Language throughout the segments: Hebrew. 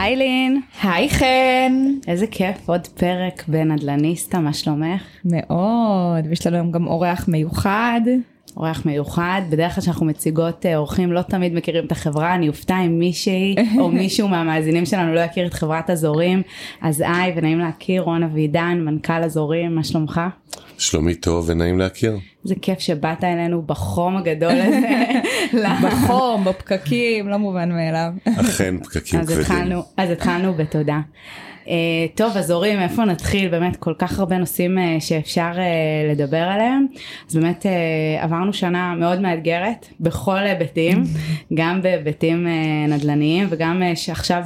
איילין, היי חן. איזה כיף, עוד פרק בנדלניסטה, מה שלומך? מאוד, ויש לנו גם אורח מיוחד. אורח מיוחד, בדרך כלל כשאנחנו מציגות אה, אורחים לא תמיד מכירים את החברה, אני אופתע אם מישהי או מישהו מהמאזינים שלנו לא יכיר את חברת אזורים, אז היי ונעים להכיר, רון אבידן, מנכ"ל אזורים, מה שלומך? שלומי טוב ונעים להכיר. זה כיף שבאת אלינו בחום הגדול הזה. בחום, בפקקים, לא מובן מאליו. אכן פקקים אז כבדים. אז התחלנו בתודה. Uh, טוב, אז אורים, איפה נתחיל? באמת כל כך הרבה נושאים uh, שאפשר uh, לדבר עליהם. אז באמת עברנו שנה מאוד מאתגרת בכל היבטים, גם בהיבטים נדל"ניים וגם uh, שעכשיו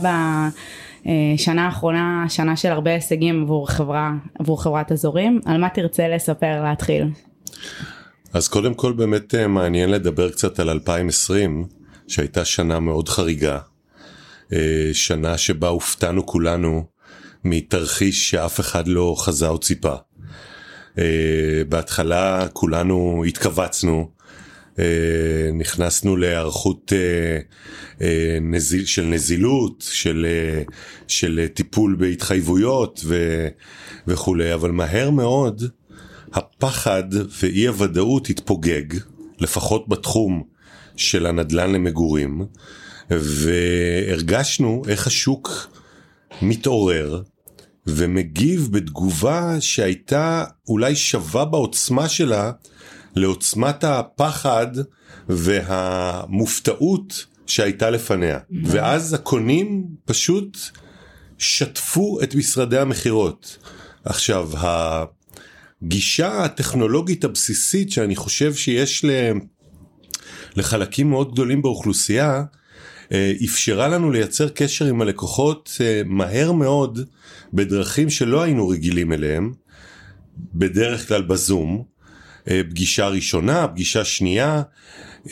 בשנה האחרונה, שנה של הרבה הישגים עבור חברה, עבור חברת אזורים. על מה תרצה לספר להתחיל? אז קודם כל באמת אה, מעניין לדבר קצת על 2020 שהייתה שנה מאוד חריגה. אה, שנה שבה הופתענו כולנו מתרחיש שאף אחד לא חזה או ציפה. אה, בהתחלה כולנו התכווצנו, אה, נכנסנו להיערכות אה, אה, נזיל, של נזילות, של, אה, של אה, טיפול בהתחייבויות ו, וכולי, אבל מהר מאוד הפחד ואי הוודאות התפוגג, לפחות בתחום של הנדל"ן למגורים, והרגשנו איך השוק מתעורר ומגיב בתגובה שהייתה אולי שווה בעוצמה שלה לעוצמת הפחד והמופתעות שהייתה לפניה. ואז הקונים פשוט שטפו את משרדי המכירות. עכשיו, הגישה הטכנולוגית הבסיסית שאני חושב שיש ל... לחלקים מאוד גדולים באוכלוסייה, אה, אפשרה לנו לייצר קשר עם הלקוחות אה, מהר מאוד בדרכים שלא היינו רגילים אליהם, בדרך כלל בזום, אה, פגישה ראשונה, פגישה שנייה,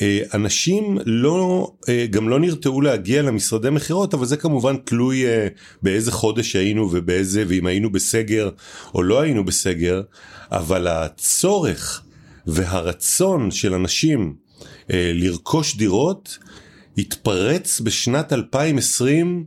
אה, אנשים לא, אה, גם לא נרתעו להגיע למשרדי מכירות, אבל זה כמובן תלוי באיזה חודש היינו ובאיזה, ואם היינו בסגר או לא היינו בסגר, אבל הצורך והרצון של אנשים לרכוש דירות התפרץ בשנת 2020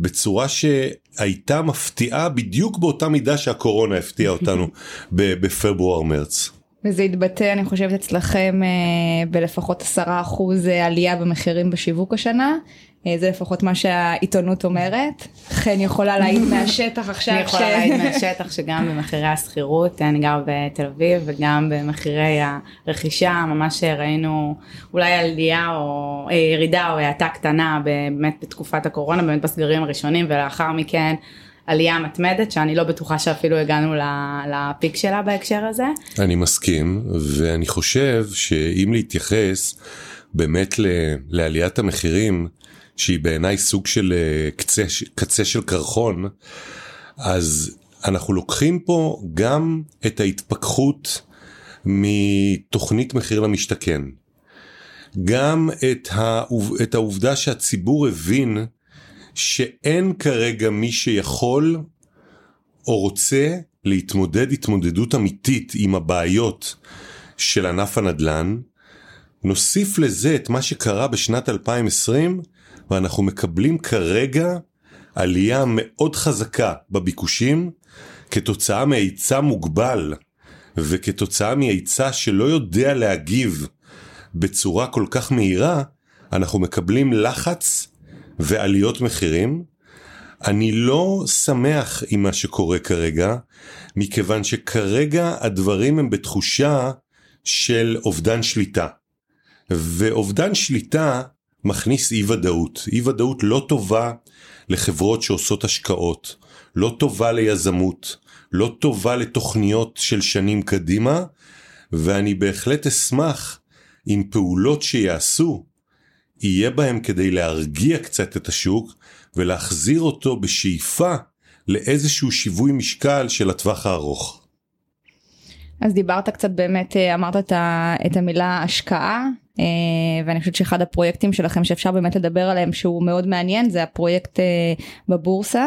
בצורה שהייתה מפתיעה בדיוק באותה מידה שהקורונה הפתיעה אותנו בפברואר-מרץ. וזה התבטא, אני חושבת, אצלכם אה, בלפחות עשרה אחוז אה, עלייה במחירים בשיווק השנה. אה, זה לפחות מה שהעיתונות אומרת. חן יכולה להעיד מהשטח עכשיו. אני יכולה להעיד מהשטח שגם במחירי השכירות, אני גר בתל אביב, וגם במחירי הרכישה, ממש ראינו אולי עלייה או אה, ירידה או האטה קטנה באמת בתקופת הקורונה, באמת בסגרים הראשונים, ולאחר מכן עלייה מתמדת, שאני לא בטוחה שאפילו הגענו ל- לפיק שלה בהקשר הזה. אני מסכים, ואני חושב שאם להתייחס באמת ל- לעליית המחירים, שהיא בעיניי סוג של אה, קצה, קצה של קרחון, אז אנחנו לוקחים פה גם את ההתפכחות מתוכנית מחיר למשתכן. גם את, העוב, את העובדה שהציבור הבין שאין כרגע מי שיכול או רוצה להתמודד התמודדות אמיתית עם הבעיות של ענף הנדל"ן, נוסיף לזה את מה שקרה בשנת 2020 ואנחנו מקבלים כרגע עלייה מאוד חזקה בביקושים כתוצאה מהיצע מוגבל וכתוצאה מהיצע שלא יודע להגיב בצורה כל כך מהירה, אנחנו מקבלים לחץ ועליות מחירים. אני לא שמח עם מה שקורה כרגע, מכיוון שכרגע הדברים הם בתחושה של אובדן שליטה. ואובדן שליטה מכניס אי ודאות. אי ודאות לא טובה לחברות שעושות השקעות, לא טובה ליזמות, לא טובה לתוכניות של שנים קדימה, ואני בהחלט אשמח אם פעולות שיעשו יהיה בהם כדי להרגיע קצת את השוק ולהחזיר אותו בשאיפה לאיזשהו שיווי משקל של הטווח הארוך. אז דיברת קצת באמת, אה, אמרת את, ה, את המילה השקעה, אה, ואני חושבת שאחד הפרויקטים שלכם שאפשר באמת לדבר עליהם שהוא מאוד מעניין זה הפרויקט אה, בבורסה.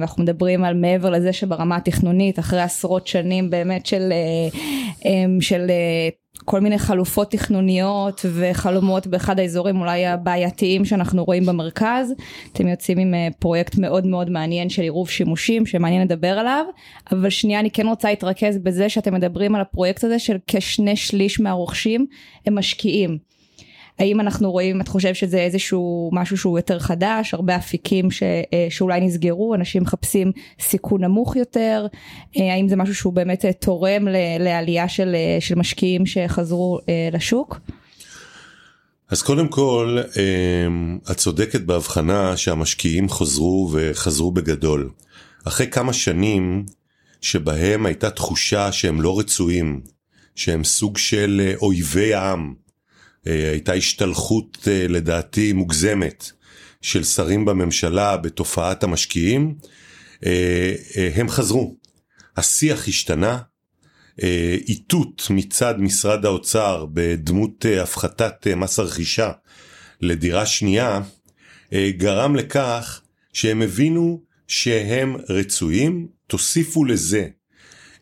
ואנחנו מדברים על מעבר לזה שברמה התכנונית אחרי עשרות שנים באמת של, של כל מיני חלופות תכנוניות וחלומות באחד האזורים אולי הבעייתיים שאנחנו רואים במרכז. אתם יוצאים עם אה, פרויקט מאוד מאוד מעניין של עירוב שימושים שמעניין לדבר עליו, אבל שנייה אני כן רוצה להתרכז בזה שאתם מדברים על הפרויקט הזה של כשני שליש מהרוכשים הם משקיעים. האם אנחנו רואים, את חושב שזה איזשהו משהו שהוא יותר חדש, הרבה אפיקים ש, אה, שאולי נסגרו, אנשים מחפשים סיכון נמוך יותר, אה, האם זה משהו שהוא באמת אה, תורם לעלייה של, של משקיעים שחזרו לשוק? אז קודם כל, את צודקת בהבחנה שהמשקיעים חזרו וחזרו בגדול. אחרי כמה שנים שבהם הייתה תחושה שהם לא רצויים, שהם סוג של אויבי העם, הייתה השתלחות אה, לדעתי מוגזמת של שרים בממשלה בתופעת המשקיעים, אה, הם חזרו. השיח השתנה, איתות מצד משרד האוצר בדמות הפחתת מס הרכישה לדירה שנייה, גרם לכך שהם הבינו שהם רצויים, תוסיפו לזה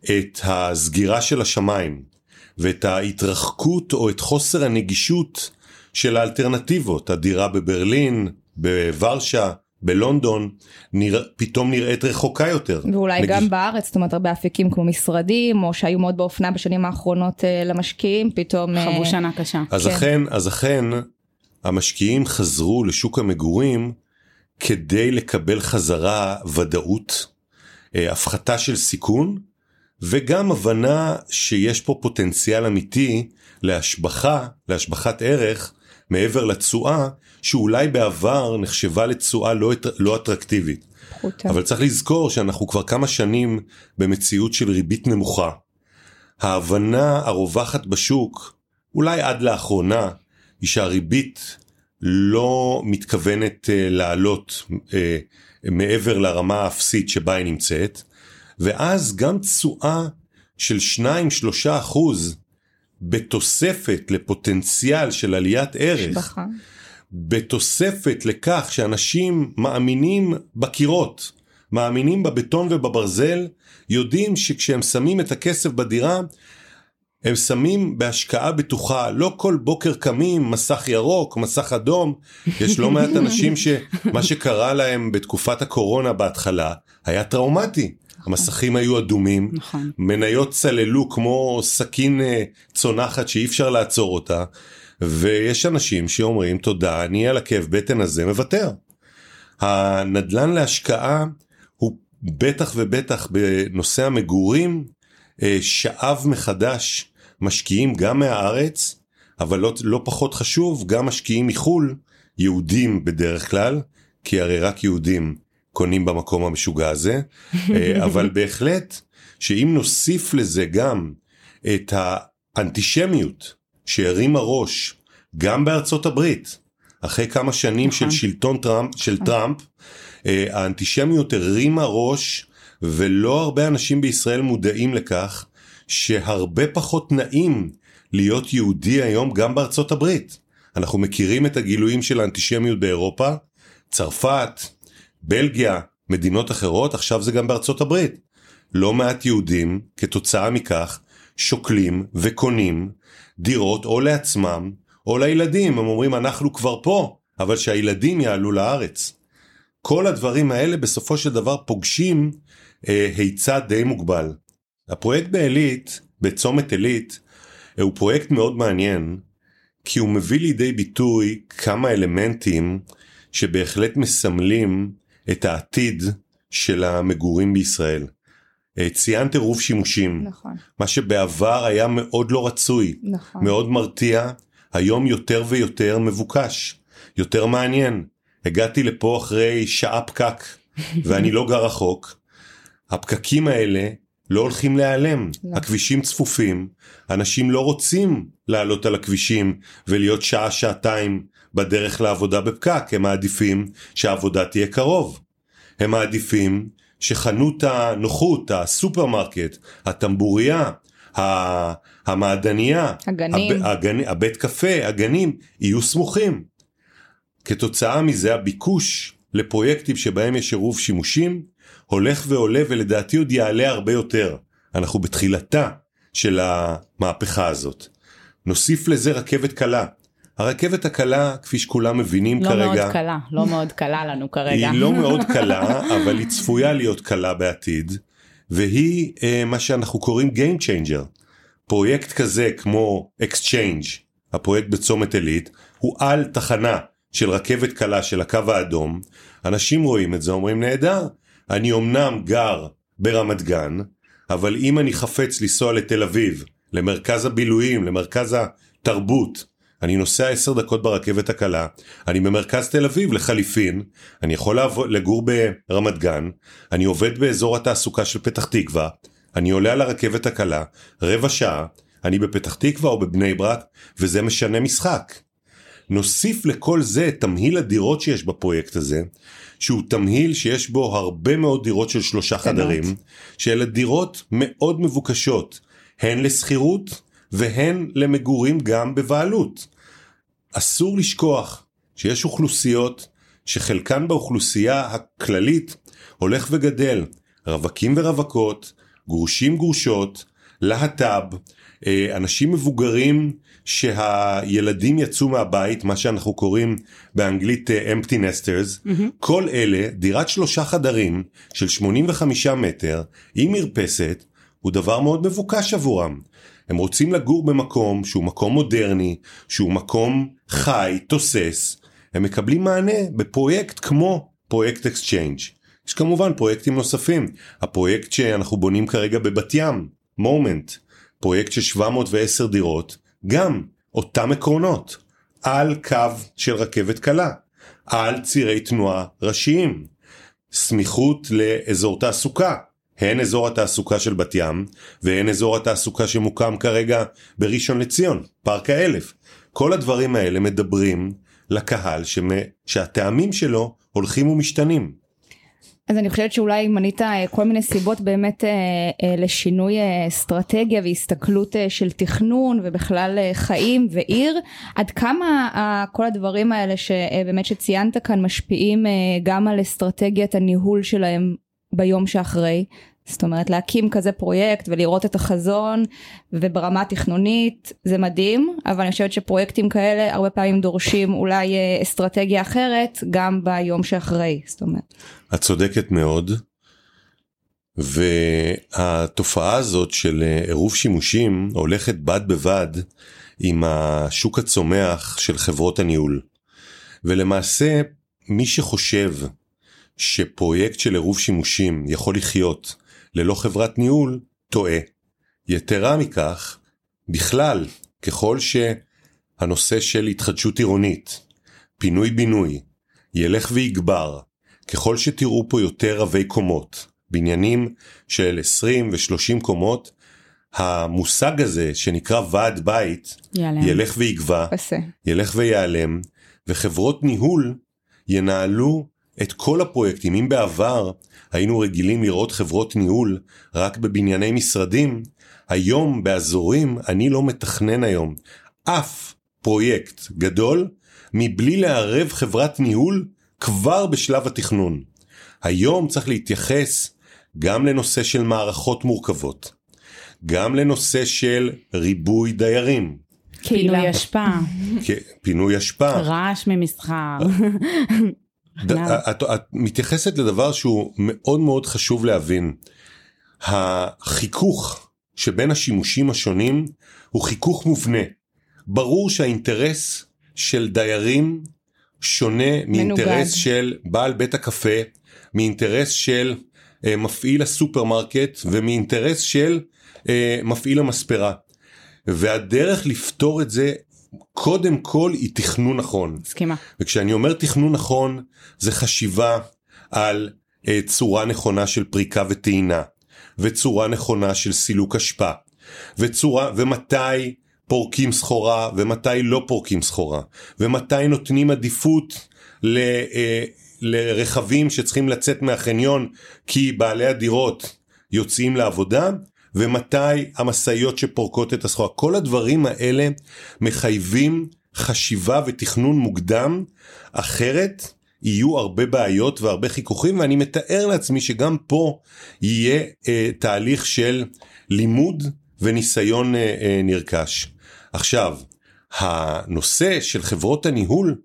את הסגירה של השמיים ואת ההתרחקות או את חוסר הנגישות של האלטרנטיבות, הדירה בברלין, בוורשה, בלונדון, נרא, פתאום נראית רחוקה יותר. ואולי נגיש... גם בארץ, זאת אומרת הרבה אפיקים כמו משרדים, או שהיו מאוד באופנה בשנים האחרונות uh, למשקיעים, פתאום... אה, חוו uh... שנה קשה. אז כן. אכן, אז אכן, המשקיעים חזרו לשוק המגורים כדי לקבל חזרה ודאות, uh, הפחתה של סיכון, וגם הבנה שיש פה פוטנציאל אמיתי להשבחה, להשבחת ערך, מעבר לתשואה, שאולי בעבר נחשבה לתשואה לא, לא אטרקטיבית. פחותה. אבל צריך לזכור שאנחנו כבר כמה שנים במציאות של ריבית נמוכה. ההבנה הרווחת בשוק, אולי עד לאחרונה, היא שהריבית לא מתכוונת uh, לעלות uh, מעבר לרמה האפסית שבה היא נמצאת, ואז גם תשואה של 2-3 אחוז בתוספת לפוטנציאל של עליית ערך, שבחה. בתוספת לכך שאנשים מאמינים בקירות, מאמינים בבטון ובברזל, יודעים שכשהם שמים את הכסף בדירה, הם שמים בהשקעה בטוחה, לא כל בוקר קמים, מסך ירוק, מסך אדום, יש לא מעט אנשים שמה שקרה להם בתקופת הקורונה בהתחלה היה טראומטי. המסכים היו אדומים, נכון. מניות צללו כמו סכין אה, צונחת שאי אפשר לעצור אותה, ויש אנשים שאומרים תודה, אני על הכאב בטן הזה מוותר. הנדלן להשקעה הוא בטח ובטח בנושא המגורים אה, שאב מחדש. משקיעים גם מהארץ, אבל לא, לא פחות חשוב, גם משקיעים מחו"ל, יהודים בדרך כלל, כי הרי רק יהודים קונים במקום המשוגע הזה, אה, אבל בהחלט שאם נוסיף לזה גם את האנטישמיות שהרימה ראש גם בארצות הברית, אחרי כמה שנים של נכון. שלטון טראמפ, של נכון. טראמפ, אה, האנטישמיות הרימה ראש ולא הרבה אנשים בישראל מודעים לכך שהרבה פחות נעים להיות יהודי היום גם בארצות הברית. אנחנו מכירים את הגילויים של האנטישמיות באירופה, צרפת, בלגיה, מדינות אחרות, עכשיו זה גם בארצות הברית. לא מעט יהודים, כתוצאה מכך, שוקלים וקונים דירות או לעצמם או לילדים. הם אומרים אנחנו כבר פה, אבל שהילדים יעלו לארץ. כל הדברים האלה בסופו של דבר פוגשים אה, היצע די מוגבל. הפרויקט בעילית, בצומת עילית, אה, הוא פרויקט מאוד מעניין, כי הוא מביא לידי ביטוי כמה אלמנטים שבהחלט מסמלים את העתיד של המגורים בישראל. אה, ציינת עירוב שימושים, נכון. מה שבעבר היה מאוד לא רצוי, נכון. מאוד מרתיע, היום יותר ויותר מבוקש, יותר מעניין. הגעתי לפה אחרי שעה פקק, ואני לא גר רחוק. הפקקים האלה לא הולכים להיעלם, לא. הכבישים צפופים, אנשים לא רוצים לעלות על הכבישים ולהיות שעה-שעתיים בדרך לעבודה בפקק, הם מעדיפים שהעבודה תהיה קרוב. הם מעדיפים שחנות הנוחות, הסופרמרקט, הטמבוריה, המעדניה, הגנים. הב, הגנ, הבית קפה, הגנים, יהיו סמוכים. כתוצאה מזה הביקוש לפרויקטים שבהם יש עירוב שימושים הולך ועולה ולדעתי עוד יעלה הרבה יותר. אנחנו בתחילתה של המהפכה הזאת. נוסיף לזה רכבת קלה. הרכבת הקלה, כפי שכולם מבינים לא כרגע, מאוד קלה, לא מאוד קלה לנו כרגע. היא לא מאוד קלה, אבל היא צפויה להיות קלה בעתיד, והיא אה, מה שאנחנו קוראים Game Changer. פרויקט כזה כמו Exchange, הפרויקט בצומת עילית, הוא על תחנה של רכבת קלה של הקו האדום. אנשים רואים את זה, אומרים נהדר, אני אמנם גר ברמת גן, אבל אם אני חפץ לנסוע לתל אביב, למרכז הבילויים, למרכז התרבות, אני נוסע עשר דקות ברכבת הקלה, אני במרכז תל אביב לחליפין, אני יכול לעבוד, לגור ברמת גן, אני עובד באזור התעסוקה של פתח תקווה, אני עולה על הרכבת הקלה, רבע שעה, אני בפתח תקווה או בבני ברק, וזה משנה משחק. נוסיף לכל זה את תמהיל הדירות שיש בפרויקט הזה, שהוא תמהיל שיש בו הרבה מאוד דירות של שלושה חדרים, שאלה דירות מאוד מבוקשות, הן לשכירות והן למגורים גם בבעלות. אסור לשכוח שיש אוכלוסיות שחלקן באוכלוסייה הכללית הולך וגדל, רווקים ורווקות, גרושים גרושות, להט"ב, אה, אנשים מבוגרים שהילדים יצאו מהבית, מה שאנחנו קוראים באנגלית אה, empty nesters, mm-hmm. כל אלה, דירת שלושה חדרים של 85 מטר עם מרפסת, הוא דבר מאוד מבוקש עבורם. הם רוצים לגור במקום שהוא מקום מודרני, שהוא מקום חי, תוסס, הם מקבלים מענה בפרויקט כמו פרויקט Exchange. יש כמובן פרויקטים נוספים, הפרויקט שאנחנו בונים כרגע בבת ים, Moment, פרויקט של 710 דירות, גם אותם עקרונות, על קו של רכבת קלה, על צירי תנועה ראשיים, סמיכות לאזור תעסוקה, הן אזור התעסוקה של בת ים והן אזור התעסוקה שמוקם כרגע בראשון לציון, פארק האלף. כל הדברים האלה מדברים לקהל שמ... שהטעמים שלו הולכים ומשתנים. אז אני חושבת שאולי מנית אה, כל מיני סיבות באמת אה, אה, לשינוי אסטרטגיה והסתכלות של תכנון ובכלל חיים ועיר עד כמה כל הדברים האלה שבאמת שציינת כאן משפיעים גם על אסטרטגיית הניהול שלהם ביום שאחרי זאת אומרת להקים כזה פרויקט ולראות את החזון וברמה התכנונית זה מדהים אבל אני חושבת שפרויקטים כאלה הרבה פעמים דורשים אולי אה, אסטרטגיה אחרת גם ביום שאחרי זאת אומרת. את צודקת מאוד והתופעה הזאת של אה, עירוב שימושים הולכת בד בבד עם השוק הצומח של חברות הניהול ולמעשה מי שחושב שפרויקט של עירוב שימושים יכול לחיות ללא חברת ניהול, טועה. יתרה מכך, בכלל, ככל שהנושא של התחדשות עירונית, פינוי בינוי, ילך ויגבר, ככל שתראו פה יותר רבי קומות, בניינים של 20 ו-30 קומות, המושג הזה שנקרא ועד בית ייעלם. ילך ויגבה, פסה. ילך ויעלם, וחברות ניהול ינהלו את כל הפרויקטים. אם בעבר היינו רגילים לראות חברות ניהול רק בבנייני משרדים, היום באזורים אני לא מתכנן היום אף פרויקט גדול מבלי לערב חברת ניהול כבר בשלב התכנון. היום צריך להתייחס גם לנושא של מערכות מורכבות, גם לנושא של ריבוי דיירים. פינוי אשפה. פינוי אשפה. רעש ממסחר. את, את מתייחסת לדבר שהוא מאוד מאוד חשוב להבין. החיכוך שבין השימושים השונים הוא חיכוך מובנה. ברור שהאינטרס של דיירים שונה מאינטרס של בעל בית הקפה, מאינטרס של אה, מפעיל הסופרמרקט ומאינטרס של אה, מפעיל המספרה. והדרך לפתור את זה קודם כל היא תכנון נכון. מסכימה. וכשאני אומר תכנון נכון זה חשיבה על uh, צורה נכונה של פריקה וטעינה וצורה נכונה של סילוק אשפה וצורה ומתי פורקים סחורה ומתי לא פורקים סחורה ומתי נותנים עדיפות ל, uh, לרכבים שצריכים לצאת מהחניון כי בעלי הדירות יוצאים לעבודה ומתי המשאיות שפורקות את הסחורה. כל הדברים האלה מחייבים חשיבה ותכנון מוקדם, אחרת יהיו הרבה בעיות והרבה חיכוכים ואני מתאר לעצמי שגם פה יהיה אה, תהליך של לימוד וניסיון אה, אה, נרכש. עכשיו, הנושא של חברות הניהול,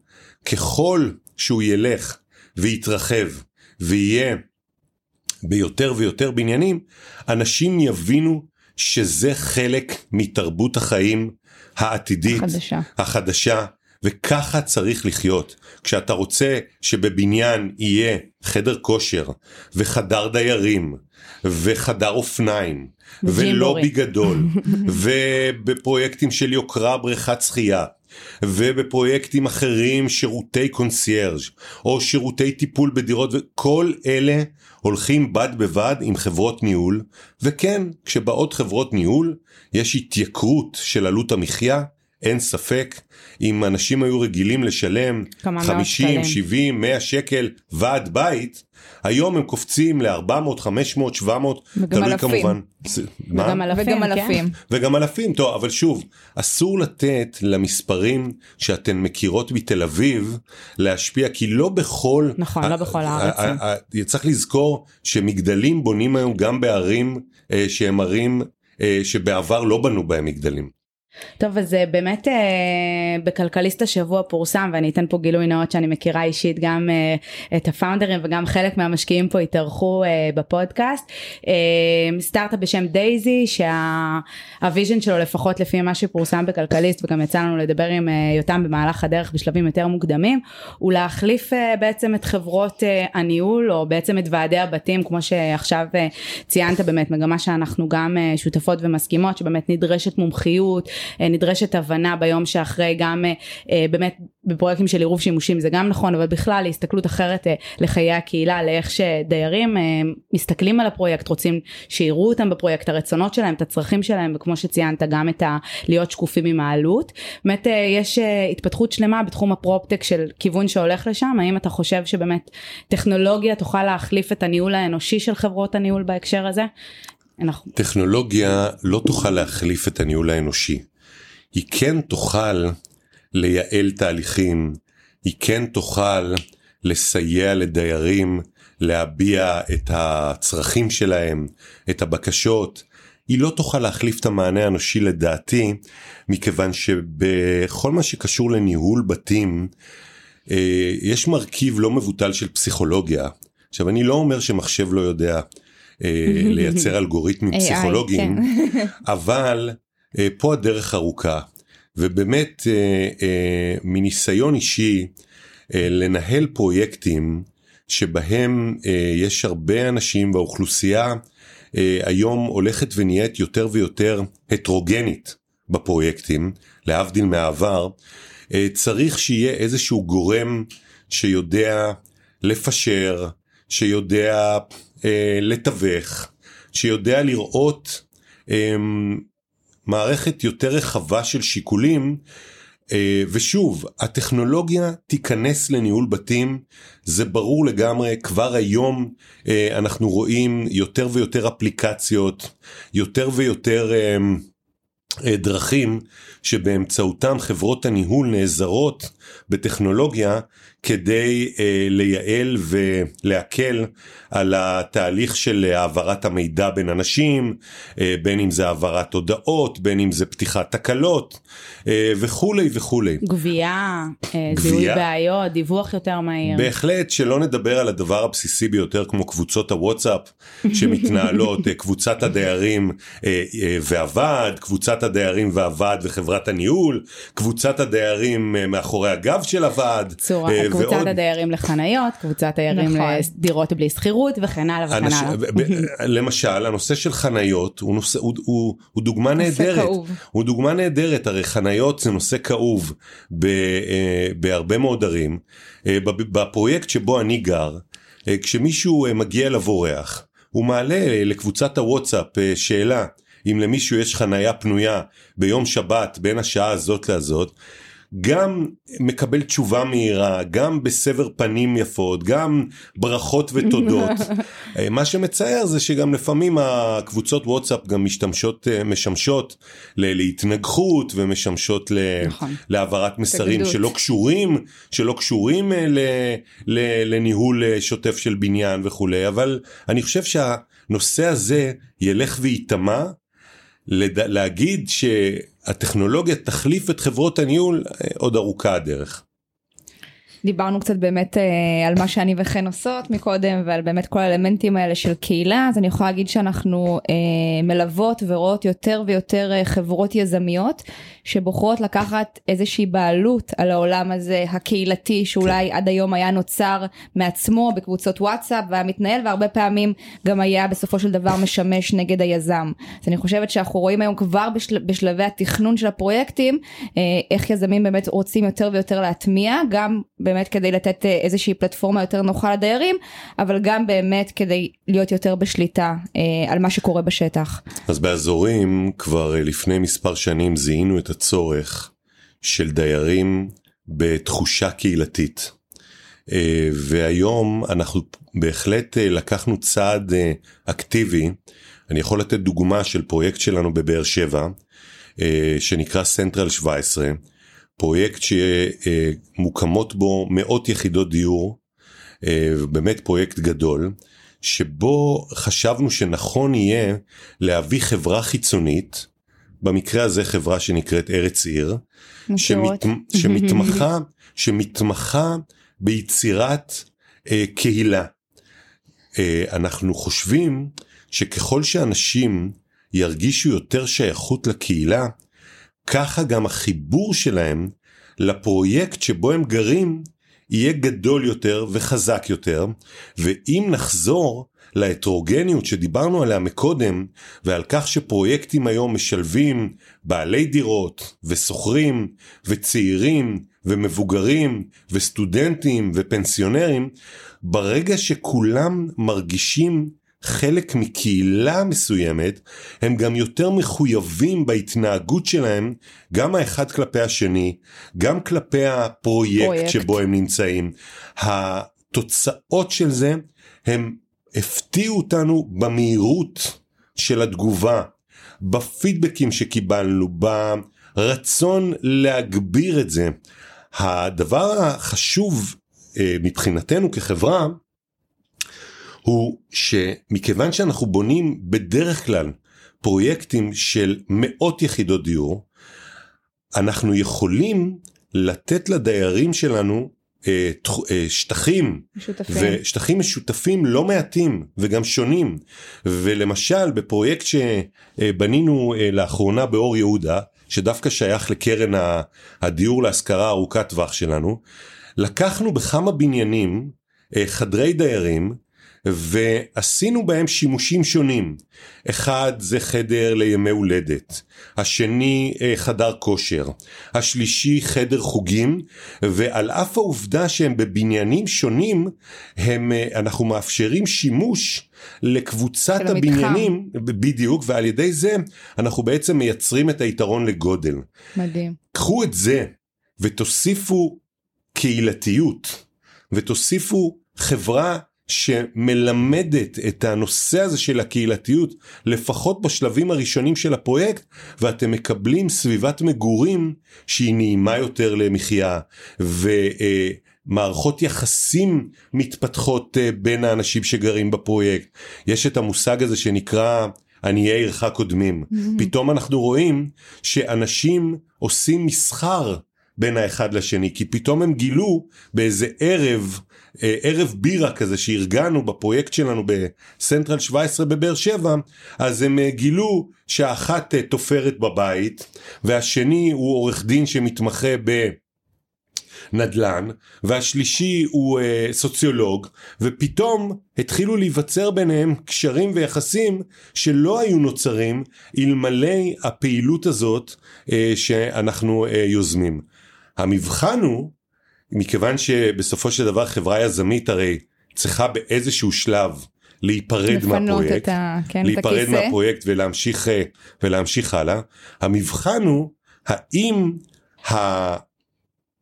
ככל שהוא ילך ויתרחב ויהיה ביותר ויותר בניינים, אנשים יבינו שזה חלק מתרבות החיים העתידית, חדשה. החדשה, וככה צריך לחיות. כשאתה רוצה שבבניין יהיה חדר כושר, וחדר דיירים, וחדר אופניים, ולובי. גדול, ובפרויקטים של יוקרה בריכת שחייה, ובפרויקטים אחרים שירותי קונסיירג' או שירותי טיפול בדירות וכל אלה הולכים בד בבד עם חברות ניהול. וכן כשבאות חברות ניהול יש התייקרות של עלות המחיה אין ספק אם אנשים היו רגילים לשלם כמה מאות 50, שקלים. 70, 100 שקל ועד בית היום הם קופצים ל-400, 500, 700 וגם תלוי אלפים. כמובן. וגם אלפים, וגם כן. אלפים. וגם אלפים, טוב, אבל שוב, אסור לתת למספרים שאתן מכירות מתל אביב להשפיע, כי לא בכל... נכון, לא בכל הארץ. צריך לזכור שמגדלים בונים היום גם בערים אה, שהם ערים אה, שבעבר לא בנו בהם מגדלים. טוב אז אה, באמת אה, בכלכליסט השבוע פורסם ואני אתן פה גילוי נאות שאני מכירה אישית גם אה, את הפאונדרים וגם חלק מהמשקיעים פה התארחו בפודקאסט. סטארט-אפ בשם Daisy שה vision שלו לפחות לפי מה שפורסם בכלכליסט וגם יצא לנו לדבר עם יותם במהלך הדרך בשלבים יותר מוקדמים הוא להחליף בעצם את חברות הניהול או בעצם את ועדי הבתים כמו שעכשיו ציינת באמת מגמה שאנחנו גם שותפות ומסכימות שבאמת נדרשת מומחיות נדרשת הבנה ביום שאחרי גם אה, אה, באמת בפרויקטים של עירוב שימושים זה גם נכון אבל בכלל להסתכלות אחרת אה, לחיי הקהילה לאיך שדיירים אה, מסתכלים על הפרויקט רוצים שיראו אותם בפרויקט הרצונות שלהם את הצרכים שלהם וכמו שציינת גם את ה... להיות שקופים עם העלות באמת אה, יש אה, התפתחות שלמה בתחום הפרופטק של כיוון שהולך לשם האם אתה חושב שבאמת טכנולוגיה תוכל להחליף את הניהול האנושי של חברות הניהול בהקשר הזה? אנחנו טכנולוגיה לא תוכל להחליף את הניהול האנושי. היא כן תוכל לייעל תהליכים, היא כן תוכל לסייע לדיירים להביע את הצרכים שלהם, את הבקשות. היא לא תוכל להחליף את המענה האנושי לדעתי, מכיוון שבכל מה שקשור לניהול בתים, אה, יש מרכיב לא מבוטל של פסיכולוגיה. עכשיו אני לא אומר שמחשב לא יודע אה, לייצר אלגוריתמים פסיכולוגיים, כן. אבל פה הדרך ארוכה ובאמת אה, אה, מניסיון אישי אה, לנהל פרויקטים שבהם אה, יש הרבה אנשים והאוכלוסייה אה, היום הולכת ונהיית יותר ויותר הטרוגנית בפרויקטים להבדיל מהעבר אה, צריך שיהיה איזשהו גורם שיודע לפשר שיודע אה, לתווך שיודע לראות אה, מערכת יותר רחבה של שיקולים אה, ושוב הטכנולוגיה תיכנס לניהול בתים זה ברור לגמרי כבר היום אה, אנחנו רואים יותר ויותר אפליקציות יותר ויותר אה, דרכים שבאמצעותם חברות הניהול נעזרות בטכנולוגיה כדי אה, לייעל ולהקל על התהליך של העברת המידע בין אנשים, אה, בין אם זה העברת הודעות, בין אם זה פתיחת תקלות אה, וכולי וכולי. גבייה, אה, זיהוי. בעיות, דיווח יותר מהיר. בהחלט שלא נדבר על הדבר הבסיסי ביותר כמו קבוצות הוואטסאפ שמתנהלות אה, קבוצת הדיירים אה, אה, והוועד קבוצת הדיירים והוועד וחברת הניהול קבוצת הדיירים אה, מאחורי הגב של הוועד צורה, אה, קבוצת ועוד. הדיירים לחניות, קבוצת הדיירים נכון. לדירות בלי שכירות וכן הלאה וכן אנשים- הלאה. למשל הנושא של חניות הוא, נושא, הוא, הוא, הוא דוגמה נהדרת כאוב. הוא דוגמה נהדרת הרי חניות זה נושא כאוב ב, אה, בהרבה מאוד ערים אה, בפרויקט שבו אני גר אה, כשמישהו אה, מגיע אליו אורח הוא מעלה אה, לקבוצת הוואטסאפ אה, שאלה אם למישהו יש חניה פנויה ביום שבת בין השעה הזאת לזאת גם מקבל תשובה מהירה, גם בסבר פנים יפות, גם ברכות ותודות. אה, מה שמצער זה שגם לפעמים הקבוצות וואטסאפ גם משתמשות, אה, משמשות להתנגחות ומשמשות נכון. להעברת מסרים התנגדות. שלא קשורים, שלא קשורים אה, ל- ל- לניהול שוטף של בניין וכולי, אבל אני חושב שהנושא הזה ילך וייטמע. לד... להגיד שהטכנולוגיה תחליף את חברות הניהול אה, עוד ארוכה הדרך. דיברנו קצת באמת אה, על מה שאני וחן עושות מקודם ועל באמת כל האלמנטים האלה של קהילה אז אני יכולה להגיד שאנחנו אה, מלוות ורואות יותר ויותר אה, חברות יזמיות שבוחרות לקחת איזושהי בעלות על העולם הזה הקהילתי שאולי עד היום היה נוצר מעצמו בקבוצות וואטסאפ והיה מתנהל והרבה פעמים גם היה בסופו של דבר משמש נגד היזם. אז אני חושבת שאנחנו רואים היום כבר בשל, בשלבי התכנון של הפרויקטים איך יזמים באמת רוצים יותר ויותר להטמיע גם באמת כדי לתת אה, איזושהי פלטפורמה יותר נוחה לדיירים אבל גם באמת כדי להיות יותר בשליטה אה, על מה שקורה בשטח. אז באזורים כבר אה, לפני מספר שנים זיהינו את הצורך של דיירים בתחושה קהילתית. והיום אנחנו בהחלט לקחנו צעד אקטיבי. אני יכול לתת דוגמה של פרויקט שלנו בבאר שבע שנקרא Central 17. פרויקט שמוקמות בו מאות יחידות דיור, אה, באמת פרויקט גדול, שבו חשבנו שנכון יהיה להביא חברה חיצונית, במקרה הזה חברה שנקראת ארץ עיר, שמת, שמתמחה, שמתמחה ביצירת אה, קהילה. אה, אנחנו חושבים שככל שאנשים ירגישו יותר שייכות לקהילה, ככה גם החיבור שלהם לפרויקט שבו הם גרים יהיה גדול יותר וחזק יותר, ואם נחזור להטרוגניות שדיברנו עליה מקודם, ועל כך שפרויקטים היום משלבים בעלי דירות ושוכרים וצעירים ומבוגרים וסטודנטים ופנסיונרים, ברגע שכולם מרגישים חלק מקהילה מסוימת, הם גם יותר מחויבים בהתנהגות שלהם, גם האחד כלפי השני, גם כלפי הפרויקט פרויקט. שבו הם נמצאים. התוצאות של זה, הם הפתיעו אותנו במהירות של התגובה, בפידבקים שקיבלנו, ברצון להגביר את זה. הדבר החשוב אה, מבחינתנו כחברה, הוא שמכיוון שאנחנו בונים בדרך כלל פרויקטים של מאות יחידות דיור, אנחנו יכולים לתת לדיירים שלנו אה, אה, שטחים משותפים. ושטחים משותפים לא מעטים וגם שונים ולמשל בפרויקט שבנינו אה, לאחרונה באור יהודה שדווקא שייך לקרן הדיור להשכרה ארוכת טווח שלנו לקחנו בכמה בניינים חדרי דיירים ועשינו בהם שימושים שונים. אחד זה חדר לימי הולדת, השני אה, חדר כושר, השלישי חדר חוגים, ועל אף העובדה שהם בבניינים שונים, הם, אה, אנחנו מאפשרים שימוש לקבוצת הבניינים, בדיוק, ועל ידי זה אנחנו בעצם מייצרים את היתרון לגודל. מדהים. קחו את זה ותוסיפו קהילתיות, ותוסיפו חברה שמלמדת את הנושא הזה של הקהילתיות לפחות בשלבים הראשונים של הפרויקט ואתם מקבלים סביבת מגורים שהיא נעימה יותר למחיה ומערכות יחסים מתפתחות אה, בין האנשים שגרים בפרויקט. יש את המושג הזה שנקרא עניי עירך קודמים. Mm-hmm. פתאום אנחנו רואים שאנשים עושים מסחר בין האחד לשני כי פתאום הם גילו באיזה ערב אה, ערב בירה כזה שארגנו בפרויקט שלנו בסנטרל 17 בבאר שבע אז הם אה, גילו שהאחת אה, תופרת בבית והשני הוא עורך דין שמתמחה ב... נדל"ן והשלישי הוא אה, סוציולוג ופתאום התחילו להיווצר ביניהם קשרים ויחסים שלא היו נוצרים אלמלא הפעילות הזאת אה, שאנחנו אה, יוזמים. המבחן הוא מכיוון שבסופו של דבר חברה יזמית הרי צריכה באיזשהו שלב להיפרד מהפרויקט, ה, כן, להיפרד מהפרויקט ולהמשיך, אה, ולהמשיך הלאה, המבחן הוא האם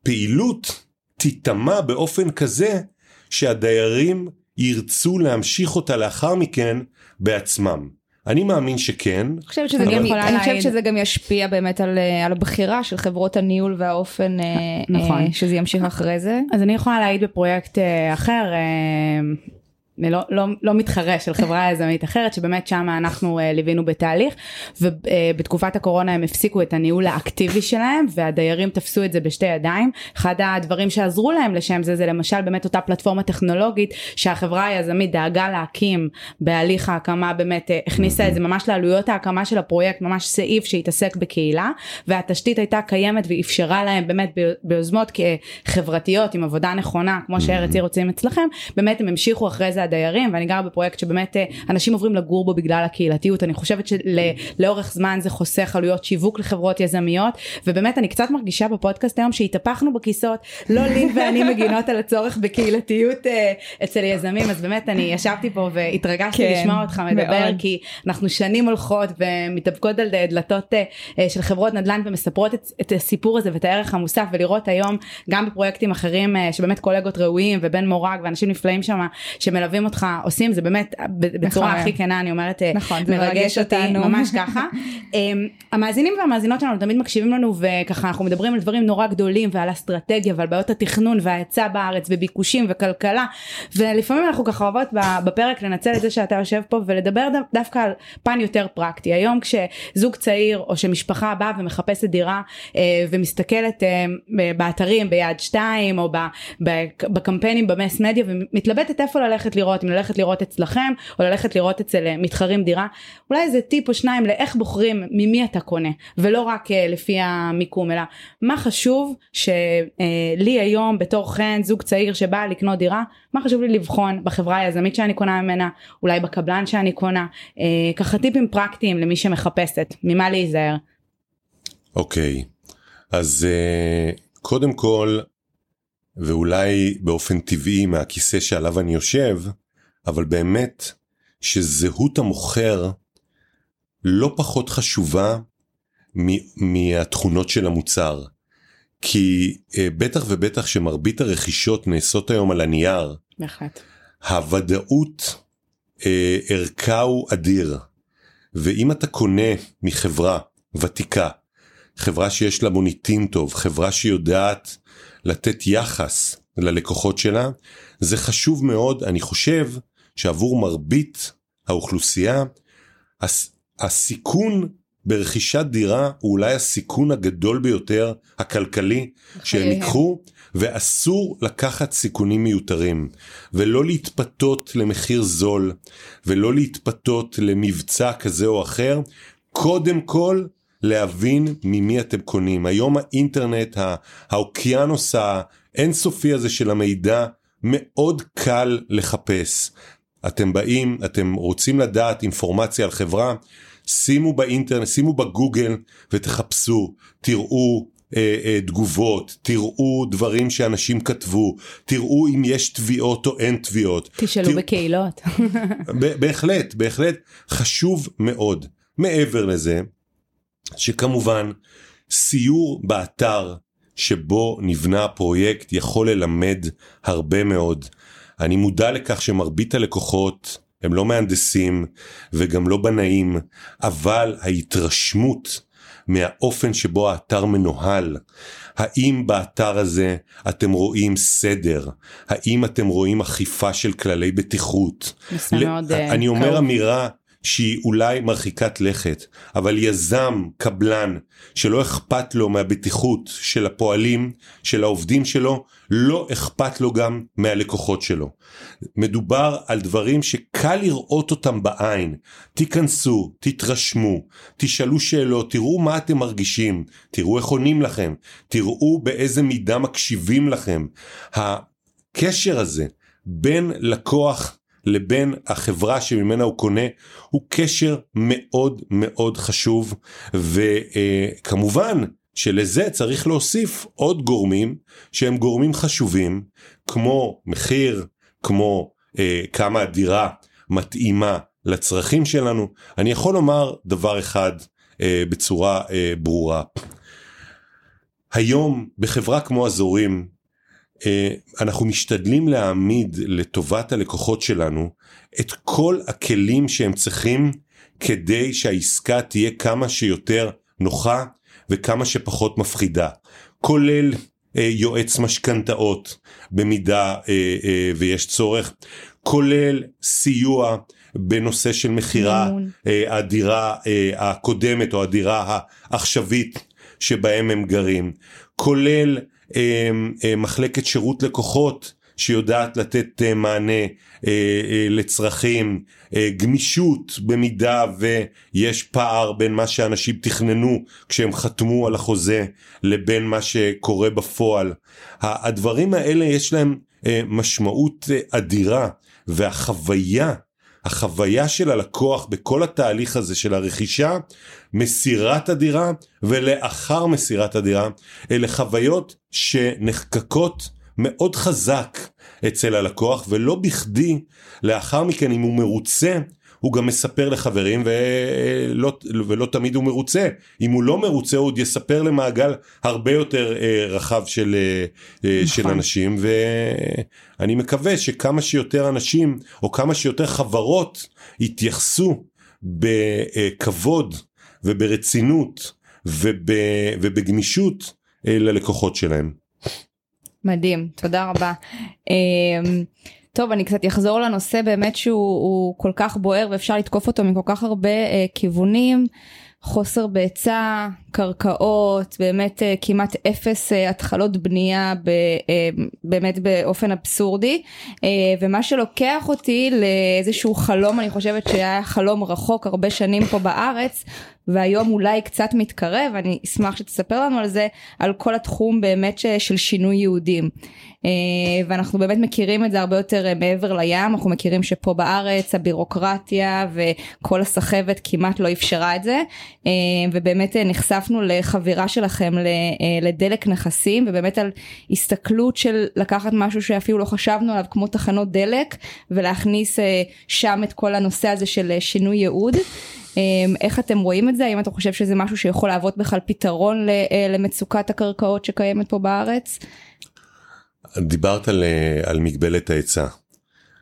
הפעילות תיטמע באופן כזה שהדיירים ירצו להמשיך אותה לאחר מכן בעצמם. אני מאמין שכן. אני חושבת שזה, גם, אני חושבת שזה גם ישפיע באמת על, על הבחירה של חברות הניהול והאופן אה, נכון. אה, שזה ימשיך אחרי זה. אז אני יכולה להעיד בפרויקט אה, אחר, לא, לא, לא מתחרה של חברה יזמית אחרת שבאמת שם אנחנו uh, ליווינו בתהליך ובתקופת הקורונה הם הפסיקו את הניהול האקטיבי שלהם והדיירים תפסו את זה בשתי ידיים. אחד הדברים שעזרו להם לשם זה זה למשל באמת אותה פלטפורמה טכנולוגית שהחברה היזמית דאגה להקים בהליך ההקמה באמת uh, הכניסה את זה ממש לעלויות ההקמה של הפרויקט ממש סעיף שהתעסק בקהילה והתשתית הייתה קיימת ואפשרה להם באמת ביוזמות חברתיות עם עבודה נכונה כמו שארץ עיר רוצים אצלכם באמת הם המשיכו אחרי זה הדיירים ואני גרה בפרויקט שבאמת אה, אנשים עוברים לגור בו בגלל הקהילתיות אני חושבת שלאורך זמן זה חוסך עלויות שיווק לחברות יזמיות ובאמת אני קצת מרגישה בפודקאסט היום שהתהפכנו בכיסאות לא לי ואני מגינות על הצורך בקהילתיות אה, אצל יזמים אז באמת אני ישבתי פה והתרגשתי כן, לשמוע אותך מדבר מאוד. כי אנחנו שנים הולכות ומתאבקות על דלתות אה, של חברות נדל"ן ומספרות את, את הסיפור הזה ואת הערך המוסף ולראות היום גם בפרויקטים אחרים שבאמת קולגות ראויים ובן מורג ואנשים נפלאים שם שמלווים אותך עושים זה באמת בצורה נכון. הכי כנה אני אומרת אה, נכון, מרגש אותי אותנו. ממש ככה. אמ, המאזינים והמאזינות שלנו תמיד מקשיבים לנו וככה אנחנו מדברים על דברים נורא גדולים ועל אסטרטגיה ועל בעיות התכנון וההיצע בארץ וביקושים וכלכלה ולפעמים אנחנו ככה אוהבות בפרק לנצל את זה שאתה יושב פה ולדבר דווקא על פן יותר פרקטי היום כשזוג צעיר או שמשפחה באה ומחפשת דירה אה, ומסתכלת אה, באתרים ביד שתיים או בקמפיינים במס מדיה ומתלבטת איפה ללכת לראות אם ללכת לראות אצלכם או ללכת לראות אצל אה, מתחרים דירה אולי איזה טיפ או שניים לאיך בוחרים ממי אתה קונה ולא רק uh, לפי המיקום אלא מה חשוב שלי uh, היום בתור חן זוג צעיר שבא לקנות דירה מה חשוב לי לבחון בחברה היזמית שאני קונה ממנה אולי בקבלן שאני קונה uh, ככה טיפים פרקטיים למי שמחפשת ממה להיזהר. אוקיי okay. אז uh, קודם כל ואולי באופן טבעי מהכיסא שעליו אני יושב, אבל באמת שזהות המוכר לא פחות חשובה מהתכונות של המוצר. כי אה, בטח ובטח שמרבית הרכישות נעשות היום על הנייר. בהחלט. הוודאות אה, ערכה הוא אדיר. ואם אתה קונה מחברה ותיקה, חברה שיש לה מוניטין טוב, חברה שיודעת לתת יחס ללקוחות שלה, זה חשוב מאוד, אני חושב שעבור מרבית האוכלוסייה, הס, הסיכון ברכישת דירה הוא אולי הסיכון הגדול ביותר הכלכלי שהם ייקחו ואסור לקחת סיכונים מיותרים. ולא להתפתות למחיר זול ולא להתפתות למבצע כזה או אחר. קודם כל להבין ממי אתם קונים. היום האינטרנט, האוקיינוס האינסופי הזה של המידע, מאוד קל לחפש. אתם באים, אתם רוצים לדעת אינפורמציה על חברה, שימו באינטרנט, שימו בגוגל ותחפשו, תראו אה, אה, תגובות, תראו דברים שאנשים כתבו, תראו אם יש תביעות או אין תביעות. תשאלו תרא... בקהילות. בהחלט, בהחלט חשוב מאוד. מעבר לזה, שכמובן סיור באתר שבו נבנה הפרויקט יכול ללמד הרבה מאוד. אני מודע לכך שמרבית הלקוחות הם לא מהנדסים וגם לא בנאים, אבל ההתרשמות מהאופן שבו האתר מנוהל, האם באתר הזה אתם רואים סדר, האם אתם רואים אכיפה של כללי בטיחות. מאוד אה, אני אומר אמירה שהיא אולי מרחיקת לכת, אבל יזם, קבלן, שלא אכפת לו מהבטיחות של הפועלים, של העובדים שלו, לא אכפת לו גם מהלקוחות שלו. מדובר על דברים שקל לראות אותם בעין. תיכנסו, תתרשמו, תשאלו שאלות, תראו מה אתם מרגישים, תראו איך עונים לכם, תראו באיזה מידה מקשיבים לכם. הקשר הזה בין לקוח לבין החברה שממנה הוא קונה הוא קשר מאוד מאוד חשוב וכמובן שלזה צריך להוסיף עוד גורמים שהם גורמים חשובים כמו מחיר כמו אה, כמה הדירה מתאימה לצרכים שלנו. אני יכול לומר דבר אחד אה, בצורה אה, ברורה. היום בחברה כמו אזורים אנחנו משתדלים להעמיד לטובת הלקוחות שלנו את כל הכלים שהם צריכים כדי שהעסקה תהיה כמה שיותר נוחה וכמה שפחות מפחידה, כולל אה, יועץ משכנתאות במידה אה, אה, ויש צורך, כולל סיוע בנושא של מכירה. אה, הדירה אה, הקודמת או הדירה העכשווית שבהם הם גרים, כולל אה, אה, מחלקת שירות לקוחות שיודעת לתת אה, מענה אה, אה, לצרכים, אה, גמישות במידה ויש פער בין מה שאנשים תכננו כשהם חתמו על החוזה לבין מה שקורה בפועל. הדברים האלה יש להם אה, משמעות אה, אדירה והחוויה החוויה של הלקוח בכל התהליך הזה של הרכישה, מסירת הדירה ולאחר מסירת הדירה, אלה חוויות שנחקקות מאוד חזק אצל הלקוח ולא בכדי לאחר מכן אם הוא מרוצה הוא גם מספר לחברים ולא, ולא תמיד הוא מרוצה אם הוא לא מרוצה הוא עוד יספר למעגל הרבה יותר אה, רחב של, אה, אה, נכון. של אנשים ואני מקווה שכמה שיותר אנשים או כמה שיותר חברות יתייחסו בכבוד וברצינות וב, ובגמישות ללקוחות שלהם. מדהים, תודה רבה. טוב, אני קצת אחזור לנושא באמת שהוא הוא כל כך בוער ואפשר לתקוף אותו מכל כך הרבה אה, כיוונים. חוסר בהיצע, קרקעות, באמת אה, כמעט אפס אה, התחלות בנייה ב, אה, באמת באופן אבסורדי. ומה שלוקח אותי לאיזשהו חלום אני חושבת שהיה חלום רחוק הרבה שנים פה בארץ והיום אולי קצת מתקרב אני אשמח שתספר לנו על זה על כל התחום באמת של שינוי יהודים. ואנחנו באמת מכירים את זה הרבה יותר מעבר לים אנחנו מכירים שפה בארץ הבירוקרטיה וכל הסחבת כמעט לא אפשרה את זה ובאמת אה, נחשפנו לחבירה שלכם אה, לדלק נכסים ובאמת על הסתכלות של לקחת משהו שאפילו לא חשבנו עליו כמו תחנות דלק ולהכניס אה, שם את כל הנושא הזה של אה, שינוי ייעוד. אה, איך אתם רואים את זה? האם אתה חושב שזה משהו שיכול להוות בכלל פתרון אה, למצוקת הקרקעות שקיימת פה בארץ? דיברת על, אה, על מגבלת ההיצע.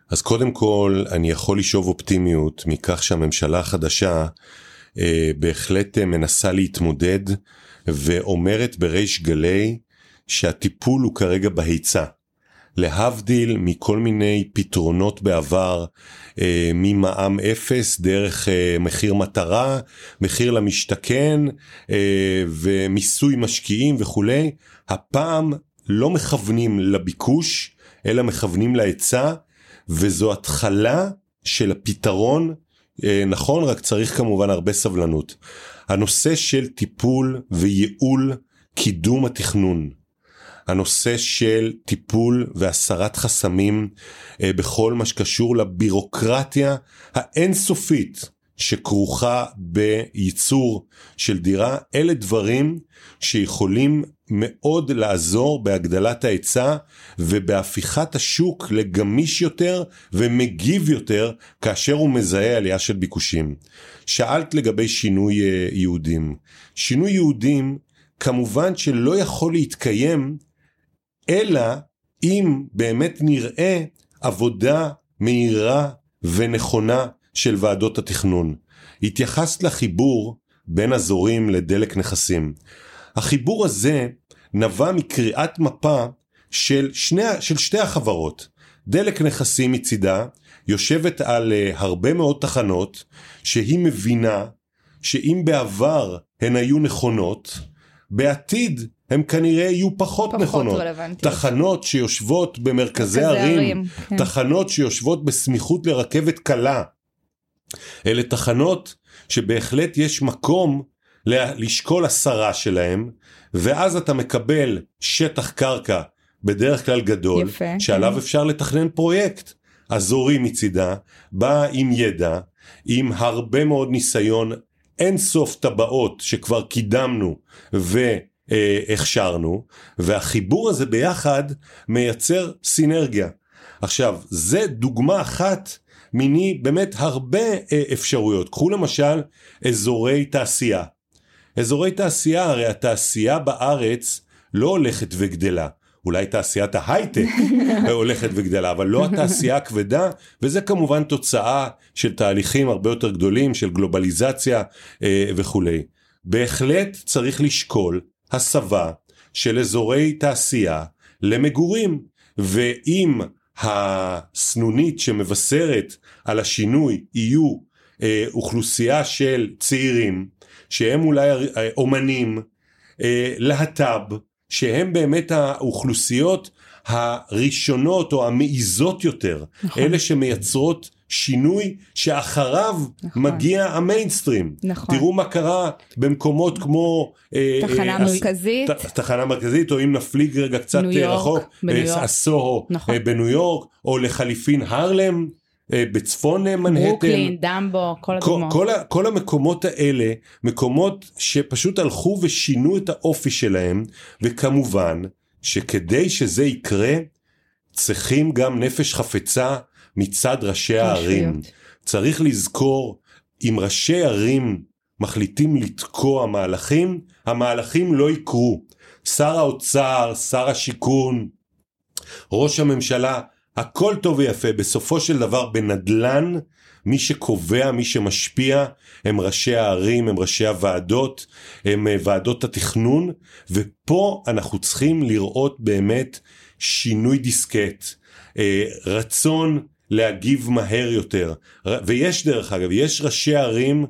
אז קודם כל אני יכול לשאוב אופטימיות מכך שהממשלה החדשה אה, בהחלט אה, מנסה להתמודד ואומרת בריש גלי שהטיפול הוא כרגע בהיצע. להבדיל מכל מיני פתרונות בעבר אה, ממע"מ אפס דרך אה, מחיר מטרה, מחיר למשתכן אה, ומיסוי משקיעים וכולי, הפעם לא מכוונים לביקוש אלא מכוונים להיצע וזו התחלה של הפתרון אה, נכון רק צריך כמובן הרבה סבלנות. הנושא של טיפול וייעול קידום התכנון. הנושא של טיפול והסרת חסמים אה, בכל מה שקשור לבירוקרטיה האינסופית שכרוכה בייצור של דירה אלה דברים שיכולים מאוד לעזור בהגדלת ההיצע ובהפיכת השוק לגמיש יותר ומגיב יותר כאשר הוא מזהה עלייה של ביקושים. שאלת לגבי שינוי אה, יהודים. שינוי יהודים כמובן שלא יכול להתקיים אלא אם באמת נראה עבודה מהירה ונכונה של ועדות התכנון. התייחסת לחיבור בין אזורים לדלק נכסים. החיבור הזה נבע מקריאת מפה של, שני, של שתי החברות. דלק נכסים מצידה יושבת על uh, הרבה מאוד תחנות שהיא מבינה שאם בעבר הן היו נכונות, בעתיד הם כנראה יהיו פחות, פחות נכונות. רלוונטיות. תחנות שיושבות במרכזי מרכזי ערים, ערים, כן. תחנות שיושבות בסמיכות לרכבת קלה. אלה תחנות שבהחלט יש מקום לשקול הסרה שלהם, ואז אתה מקבל שטח קרקע בדרך כלל גדול, יפה, שעליו. אפשר לתכנן פרויקט אזורי מצידה, בא עם ידע, עם הרבה מאוד ניסיון, אין סוף טבעות שכבר קידמנו והכשרנו, והחיבור הזה ביחד מייצר סינרגיה. עכשיו, זה דוגמה אחת מיני באמת הרבה אה, אפשרויות. קחו למשל אזורי תעשייה. אזורי תעשייה, הרי התעשייה בארץ לא הולכת וגדלה. אולי תעשיית ההייטק הולכת וגדלה, אבל לא התעשייה הכבדה, וזה כמובן תוצאה של תהליכים הרבה יותר גדולים, של גלובליזציה אה, וכולי. בהחלט צריך לשקול הסבה של אזורי תעשייה למגורים, ואם הסנונית שמבשרת על השינוי יהיו אה, אוכלוסייה של צעירים שהם אולי אה, אומנים, אה, להט"ב, שהם באמת האוכלוסיות הראשונות או המעיזות יותר, נכון. אלה שמייצרות שינוי שאחריו נכון. מגיע המיינסטרים. נכון. תראו מה קרה במקומות כמו... אה, תחנה אה, מרכזית. ת, תחנה מרכזית, או אם נפליג רגע קצת יורק, רחוק, הסוהו נכון. בניו יורק, או לחליפין הרלם. בצפון מנהטן, ברוקלין, דמבו, כל הדוגמאות. כל, כל, כל המקומות האלה, מקומות שפשוט הלכו ושינו את האופי שלהם, וכמובן שכדי שזה יקרה, צריכים גם נפש חפצה מצד ראשי הערים. צריך לזכור, אם ראשי ערים מחליטים לתקוע מהלכים, המהלכים לא יקרו. שר האוצר, שר השיכון, ראש הממשלה, הכל טוב ויפה, בסופו של דבר בנדל"ן, מי שקובע, מי שמשפיע, הם ראשי הערים, הם ראשי הוועדות, הם אה, ועדות התכנון, ופה אנחנו צריכים לראות באמת שינוי דיסקט, אה, רצון להגיב מהר יותר. ויש דרך אגב, יש ראשי ערים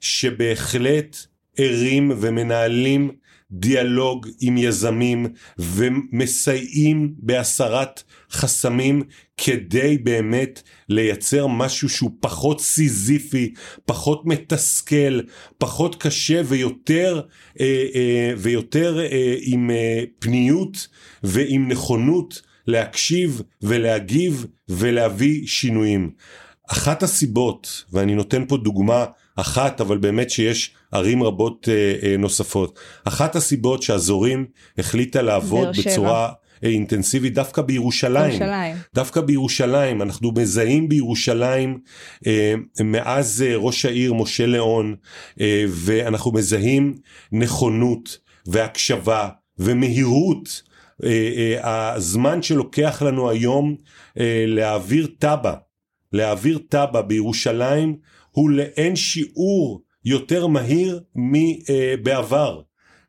שבהחלט ערים ומנהלים דיאלוג עם יזמים ומסייעים בהסרת חסמים כדי באמת לייצר משהו שהוא פחות סיזיפי, פחות מתסכל, פחות קשה ויותר, אה, אה, ויותר אה, עם אה, פניות ועם נכונות להקשיב ולהגיב ולהביא שינויים. אחת הסיבות, ואני נותן פה דוגמה אחת, אבל באמת שיש ערים רבות אה, אה, נוספות, אחת הסיבות שהזורים החליטה לעבוד בצורה... אה, אינטנסיבית דווקא בירושלים. בירושלים. דווקא בירושלים. אנחנו מזהים בירושלים אה, מאז אה, ראש העיר משה ליאון, אה, ואנחנו מזהים נכונות והקשבה ומהירות אה, אה, הזמן שלוקח לנו היום אה, להעביר תב"ע, להעביר תב"ע בירושלים הוא לאין שיעור יותר מהיר מבעבר.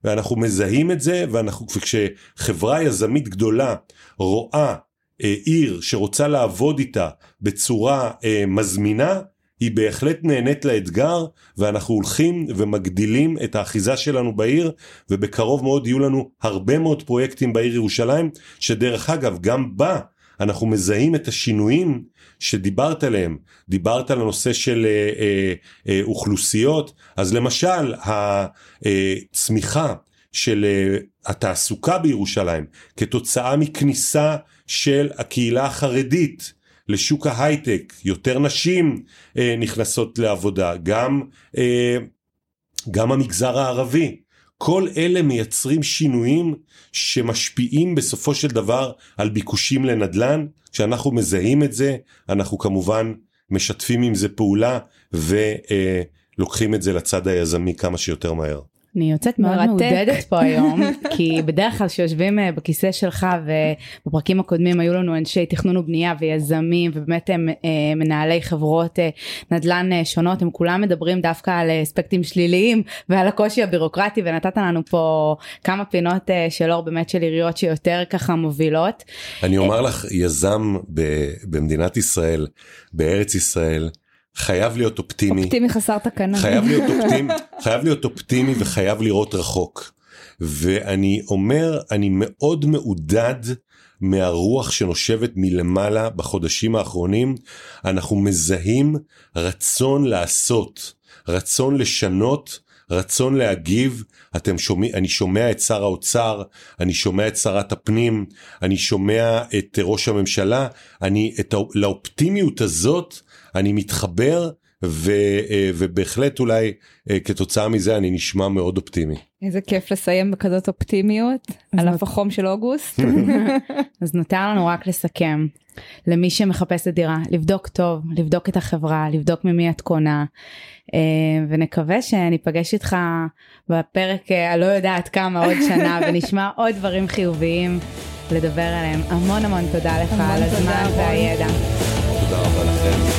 ואנחנו מזהים את זה, ואנחנו, כשחברה יזמית גדולה רואה עיר שרוצה לעבוד איתה בצורה מזמינה, היא בהחלט נהנית לאתגר ואנחנו הולכים ומגדילים את האחיזה שלנו בעיר ובקרוב מאוד יהיו לנו הרבה מאוד פרויקטים בעיר ירושלים שדרך אגב גם בה אנחנו מזהים את השינויים שדיברת עליהם. דיברת על הנושא של אה, אה, אה, אוכלוסיות. אז למשל הצמיחה של התעסוקה בירושלים כתוצאה מכניסה של הקהילה החרדית לשוק ההייטק, יותר נשים נכנסות לעבודה, גם, גם המגזר הערבי. כל אלה מייצרים שינויים שמשפיעים בסופו של דבר על ביקושים לנדל"ן. כשאנחנו מזהים את זה, אנחנו כמובן משתפים עם זה פעולה ולוקחים את זה לצד היזמי כמה שיותר מהר. אני יוצאת מאוד מעודדת פה היום, כי בדרך כלל שיושבים אה, בכיסא שלך ובפרקים הקודמים היו לנו אנשי תכנון ובנייה ויזמים ובאמת הם אה, מנהלי חברות אה, נדל"ן שונות, הם כולם מדברים דווקא על אספקטים שליליים ועל הקושי הבירוקרטי ונתת לנו פה כמה פינות של אור באמת של עיריות שיותר ככה מובילות. אני אומר לך, יזם במדינת ישראל, בארץ ישראל, חייב להיות אופטימי. אופטימי חסר תקנה. חייב להיות אופטימי, חייב להיות אופטימי וחייב לראות רחוק. ואני אומר, אני מאוד מעודד מהרוח שנושבת מלמעלה בחודשים האחרונים. אנחנו מזהים רצון לעשות, רצון לשנות, רצון להגיב. אתם שומעים, אני שומע את שר האוצר, אני שומע את שרת הפנים, אני שומע את ראש הממשלה, אני, את, לאופטימיות הזאת, אני מתחבר ו, אה, ובהחלט אולי אה, כתוצאה מזה אני נשמע מאוד אופטימי. איזה כיף לסיים בכזאת אופטימיות על אף החום של אוגוסט. אז נותר לנו רק לסכם למי שמחפש את דירה לבדוק טוב לבדוק את החברה לבדוק ממי את קונה אה, ונקווה שניפגש איתך בפרק הלא יודעת כמה עוד שנה ונשמע עוד דברים חיוביים לדבר עליהם המון המון תודה לך על הזמן והידע. תודה רבה.